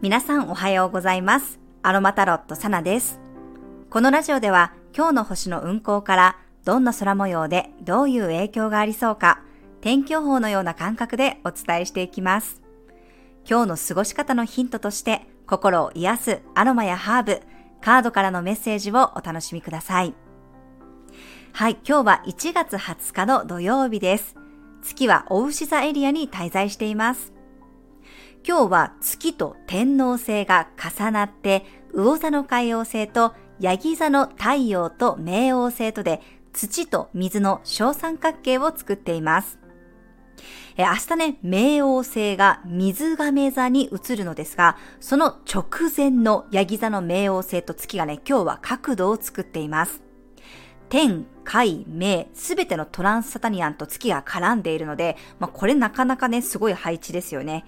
皆さんおはようございます。アロマタロットサナです。このラジオでは今日の星の運行からどんな空模様でどういう影響がありそうか天気予報のような感覚でお伝えしていきます。今日の過ごし方のヒントとして心を癒すアロマやハーブ、カードからのメッセージをお楽しみください。はい、今日は1月20日の土曜日です。月は大牛座エリアに滞在しています。今日は月と天皇星が重なって、魚座の海王星とヤギ座の太陽と冥王星とで土と水の小三角形を作っています。え明日ね、冥王星が水亀座に移るのですが、その直前のヤギ座の冥王星と月がね、今日は角度を作っています。天、海、明、すべてのトランスサタニアンと月が絡んでいるので、まあ、これなかなかね、すごい配置ですよね。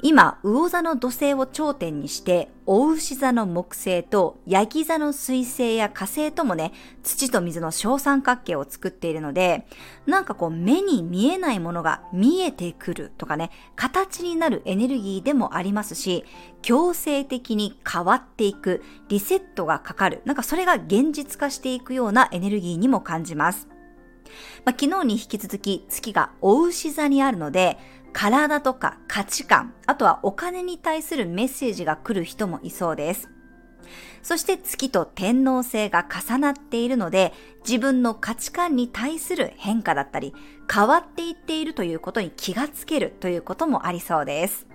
今、魚座の土星を頂点にして、大牛座の木星と、ヤギ座の水星や火星ともね、土と水の小三角形を作っているので、なんかこう、目に見えないものが見えてくるとかね、形になるエネルギーでもありますし、強制的に変わっていく、リセットがかかる、なんかそれが現実化していくようなエネルギーにも感じます。まあ、昨日に引き続き月が大牛座にあるので、体とか価値観、あとはお金に対するメッセージが来る人もいそうです。そして月と天皇星が重なっているので、自分の価値観に対する変化だったり、変わっていっているということに気がつけるということもありそうです。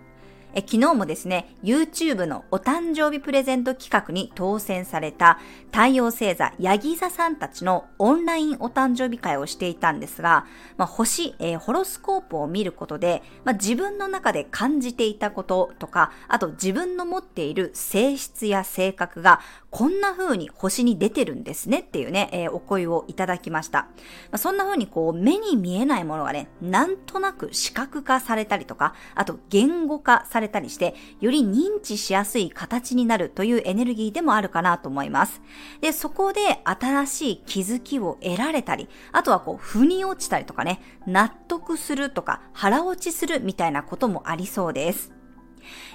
え昨日もですね、YouTube のお誕生日プレゼント企画に当選された太陽星座ヤギ座さんたちのオンラインお誕生日会をしていたんですが、まあ、星、えー、ホロスコープを見ることで、まあ、自分の中で感じていたこととか、あと自分の持っている性質や性格がこんな風に星に出てるんですねっていうね、えー、お声をいただきました。まあ、そんな風にこう目に見えないものがね、なんとなく視覚化されたりとか、あと言語化されれたりして、より認知しやすい形になるというエネルギーでもあるかなと思います。で、そこで新しい気づきを得られたり、あとはこう、腑に落ちたりとかね、納得するとか腹落ちするみたいなこともありそうです。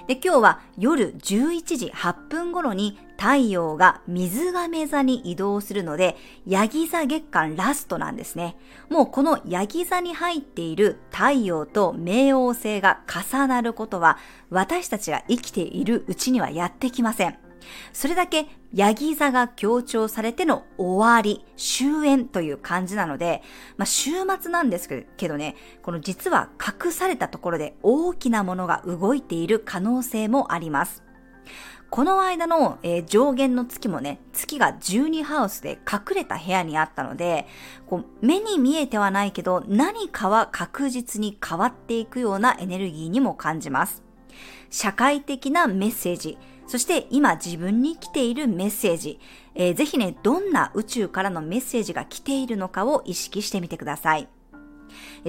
で、今日は夜11時8分頃に太陽が水亀座に移動するので、ヤギ座月間ラストなんですね。もうこのヤギ座に入っている太陽と冥王星が重なることは、私たちが生きているうちにはやってきません。それだけヤギ座が強調されての終わり、終焉という感じなので、まあ、週末なんですけどね、この実は隠されたところで大きなものが動いている可能性もあります。この間の、えー、上限の月もね、月が12ハウスで隠れた部屋にあったので、こう目に見えてはないけど何かは確実に変わっていくようなエネルギーにも感じます。社会的なメッセージ、そして今自分に来ているメッセージ、えー、ぜひね、どんな宇宙からのメッセージが来ているのかを意識してみてください。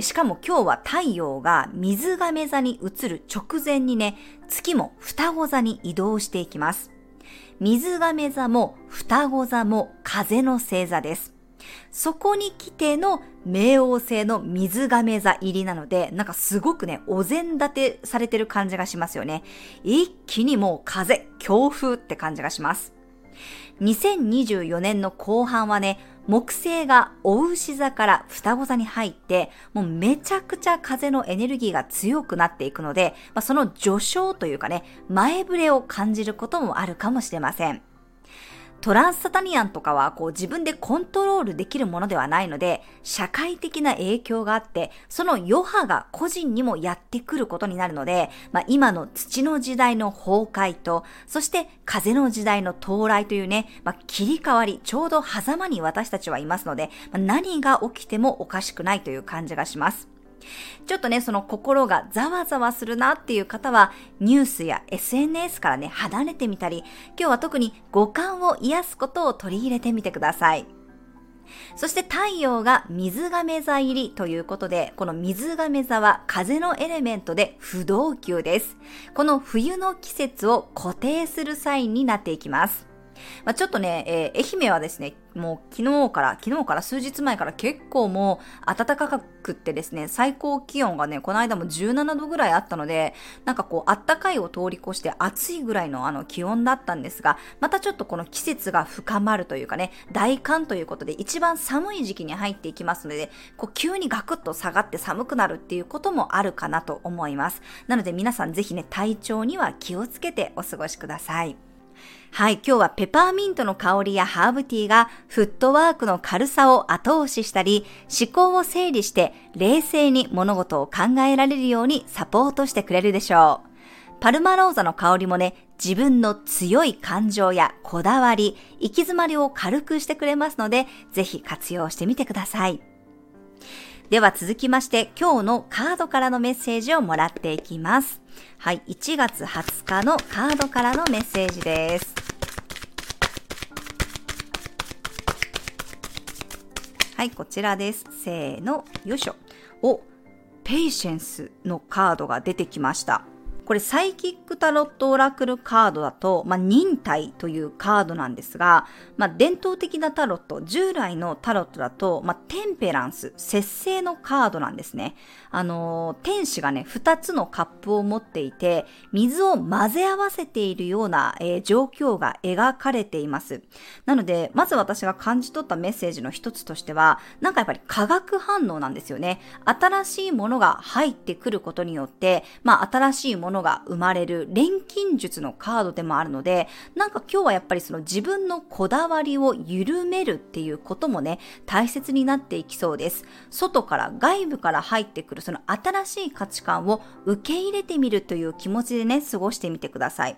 しかも今日は太陽が水亀座に移る直前にね、月も双子座に移動していきます。水亀座も双子座も風の星座です。そこに来ての冥王星の水亀座入りなので、なんかすごくね、お膳立てされてる感じがしますよね。一気にもう風、強風って感じがします。2024年の後半はね、木星がお牛座から双子座に入って、もうめちゃくちゃ風のエネルギーが強くなっていくので、まあ、その序章というかね、前触れを感じることもあるかもしれません。トランスサタニアンとかはこう自分でコントロールできるものではないので、社会的な影響があって、その余波が個人にもやってくることになるので、まあ、今の土の時代の崩壊と、そして風の時代の到来というね、まあ、切り替わり、ちょうど狭間に私たちはいますので、まあ、何が起きてもおかしくないという感じがします。ちょっとね、その心がざわざわするなっていう方は、ニュースや SNS からね、離れてみたり、今日は特に五感を癒すことを取り入れてみてください。そして太陽が水亀座入りということで、この水亀座は風のエレメントで不動級です。この冬の季節を固定するサインになっていきます。まあ、ちょっとね、えー、愛媛はですね、もう昨日から、昨日から数日前から結構もう暖かくってですね、最高気温がね、この間も17度ぐらいあったので、なんかこう、暖かいを通り越して暑いぐらいのあの気温だったんですが、またちょっとこの季節が深まるというかね、大寒ということで一番寒い時期に入っていきますので、こう急にガクッと下がって寒くなるっていうこともあるかなと思います。なので皆さんぜひね、体調には気をつけてお過ごしください。はい、今日はペパーミントの香りやハーブティーがフットワークの軽さを後押ししたり、思考を整理して冷静に物事を考えられるようにサポートしてくれるでしょう。パルマローザの香りもね、自分の強い感情やこだわり、行き詰まりを軽くしてくれますので、ぜひ活用してみてください。では続きまして今日のカードからのメッセージをもらっていきます。はい、1月20日のカードからのメッセージです。はい、こちらです。せーの、よいしょ。お、ペイシェンスのカードが出てきました。これサイキックタロットオラクルカードだと、まあ、忍耐というカードなんですが、まあ、伝統的なタロット、従来のタロットだと、まあ、テンペランス、節制のカードなんですね。あのー、天使がね、二つのカップを持っていて、水を混ぜ合わせているような、えー、状況が描かれています。なので、まず私が感じ取ったメッセージの一つとしては、なんかやっぱり化学反応なんですよね。新しいものが入ってくることによって、まあ、新しいもののが生まれる錬金術のカードでもあるので、なんか今日はやっぱりその自分のこだわりを緩めるっていうこともね、大切になっていきそうです。外から外部から入ってくるその新しい価値観を受け入れてみるという気持ちでね、過ごしてみてください。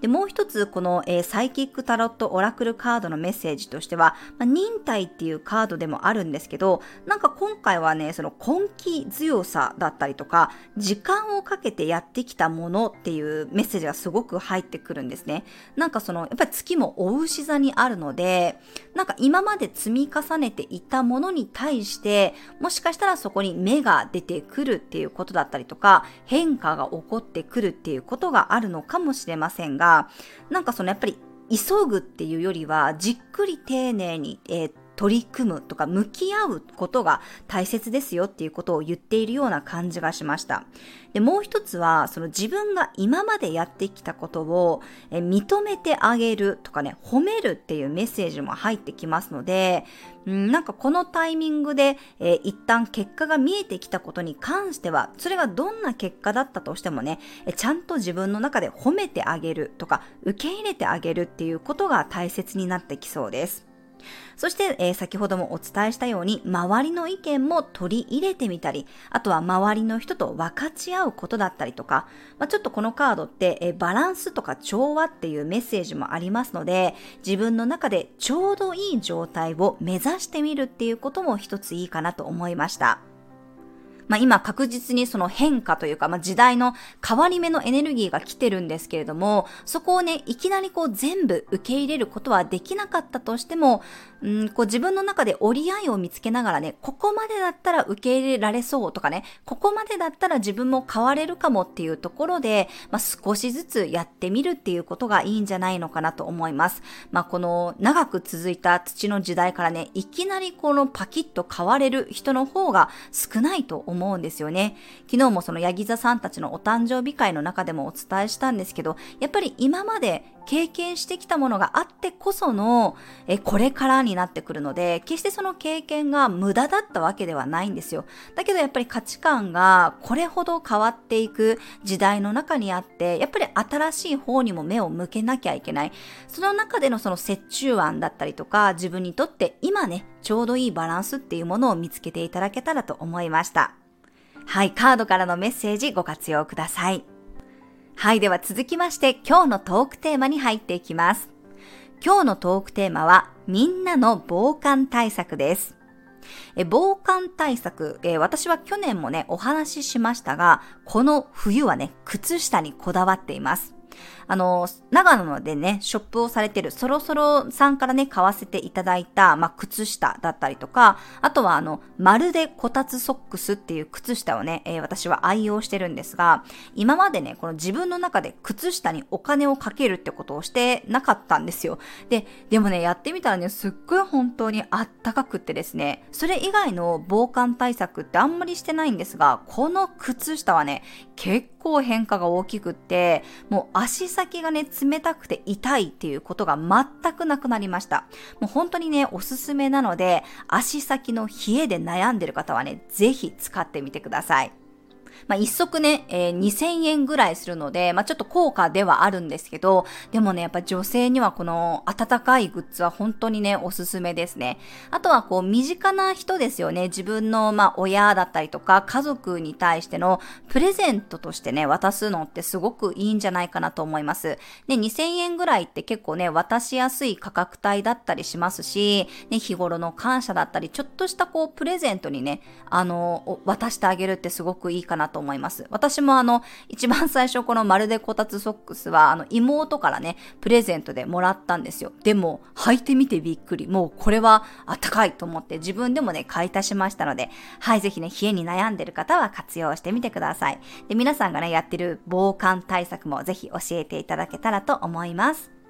で、もう一つこの、えー、サイキックタロットオラクルカードのメッセージとしては、まあ、忍耐っていうカードでもあるんですけど、なんか今回はね、その根気強さだったりとか、時間をかけてやってきたものっていうメッセージがすごく入ってくるんですね。なんかその、やっぱり月もお牛座にあるので、なんか今まで積み重ねていたものに対して、もしかしたらそこに芽が出てくるっていうことだったりとか、変化が起こってくるっていうことがあるのかもしれませんが、なんかそのやっぱり急ぐっていうよりは、じっくり丁寧に、えー、取り組むとか向き合うことが大切ですよっていうことを言っているような感じがしました。で、もう一つは、その自分が今までやってきたことをえ認めてあげるとかね、褒めるっていうメッセージも入ってきますので、んなんかこのタイミングで、えー、一旦結果が見えてきたことに関しては、それがどんな結果だったとしてもね、えちゃんと自分の中で褒めてあげるとか、受け入れてあげるっていうことが大切になってきそうです。そして、えー、先ほどもお伝えしたように、周りの意見も取り入れてみたり、あとは周りの人と分かち合うことだったりとか、まあ、ちょっとこのカードって、えー、バランスとか調和っていうメッセージもありますので、自分の中でちょうどいい状態を目指してみるっていうことも一ついいかなと思いました。まあ、今確実にその変化というか、まあ、時代の変わり目のエネルギーが来てるんですけれども、そこをね、いきなりこう全部受け入れることはできなかったとしても、うん、こう自分の中で折り合いを見つけながらね、ここまでだったら受け入れられそうとかね、ここまでだったら自分も変われるかもっていうところで、まあ、少しずつやってみるっていうことがいいんじゃないのかなと思います。まあ、この長く続いた土の時代からね、いきなりこのパキッと変われる人の方が少ないと思います思うんですよね。昨日もそのヤギ座さんたちのお誕生日会の中でもお伝えしたんですけど、やっぱり今まで経験してきたものがあってこそのえこれからになってくるので、決してその経験が無駄だったわけではないんですよ。だけどやっぱり価値観がこれほど変わっていく時代の中にあって、やっぱり新しい方にも目を向けなきゃいけない。その中でのその折衷案だったりとか、自分にとって今ね、ちょうどいいバランスっていうものを見つけていただけたらと思いました。はい、カードからのメッセージご活用ください。はい、では続きまして今日のトークテーマに入っていきます。今日のトークテーマはみんなの防寒対策です。え防寒対策、え私は去年もね、お話ししましたが、この冬はね、靴下にこだわっています。あの、長野でね、ショップをされてるそろそろさんからね、買わせていただいた、まあ、靴下だったりとか、あとはあの、まるでこたつソックスっていう靴下をね、えー、私は愛用してるんですが、今までね、この自分の中で靴下にお金をかけるってことをしてなかったんですよ。で、でもね、やってみたらね、すっごい本当にあったかくってですね、それ以外の防寒対策ってあんまりしてないんですが、この靴下はね、結構変化が大きくって、もう足先がね、冷たくて痛いっていうことが全くなくなりました。もう本当にね、おすすめなので、足先の冷えで悩んでる方はね、ぜひ使ってみてください。まあ、一足ね、えー、2000円ぐらいするので、まあ、ちょっと高価ではあるんですけど、でもね、やっぱ女性にはこの暖かいグッズは本当にね、おすすめですね。あとはこう、身近な人ですよね。自分の、まあ、親だったりとか、家族に対してのプレゼントとしてね、渡すのってすごくいいんじゃないかなと思います。ね、2000円ぐらいって結構ね、渡しやすい価格帯だったりしますし、ね、日頃の感謝だったり、ちょっとしたこう、プレゼントにね、あの、渡してあげるってすごくいいかなと思います。私もあの、一番最初このまるでこたつソックスは、あの、妹からね、プレゼントでもらったんですよ。でも、履いてみてびっくり。もうこれはあったかいと思って自分でもね、買い足しましたので、はい、ぜひね、冷えに悩んでる方は活用してみてください。で、皆さんがね、やってる防寒対策もぜひ教えていただけたらと思います。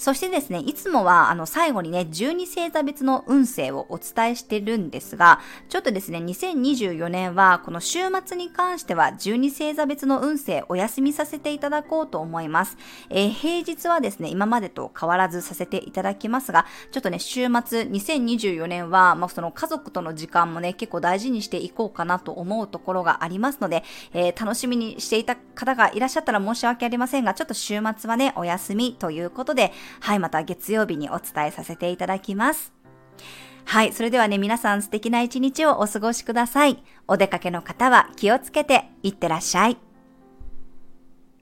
そしてですね、いつもはあの最後にね、12星座別の運勢をお伝えしてるんですが、ちょっとですね、2024年はこの週末に関しては12星座別の運勢お休みさせていただこうと思います。えー、平日はですね、今までと変わらずさせていただきますが、ちょっとね、週末2024年は、まあ、その家族との時間もね、結構大事にしていこうかなと思うところがありますので、えー、楽しみにしていた方がいらっしゃったら申し訳ありませんが、ちょっと週末はね、お休みということことで、はい、また月曜日にお伝えさせていただきます。はい、それではね、皆さん素敵な一日をお過ごしください。お出かけの方は気をつけていってらっしゃい。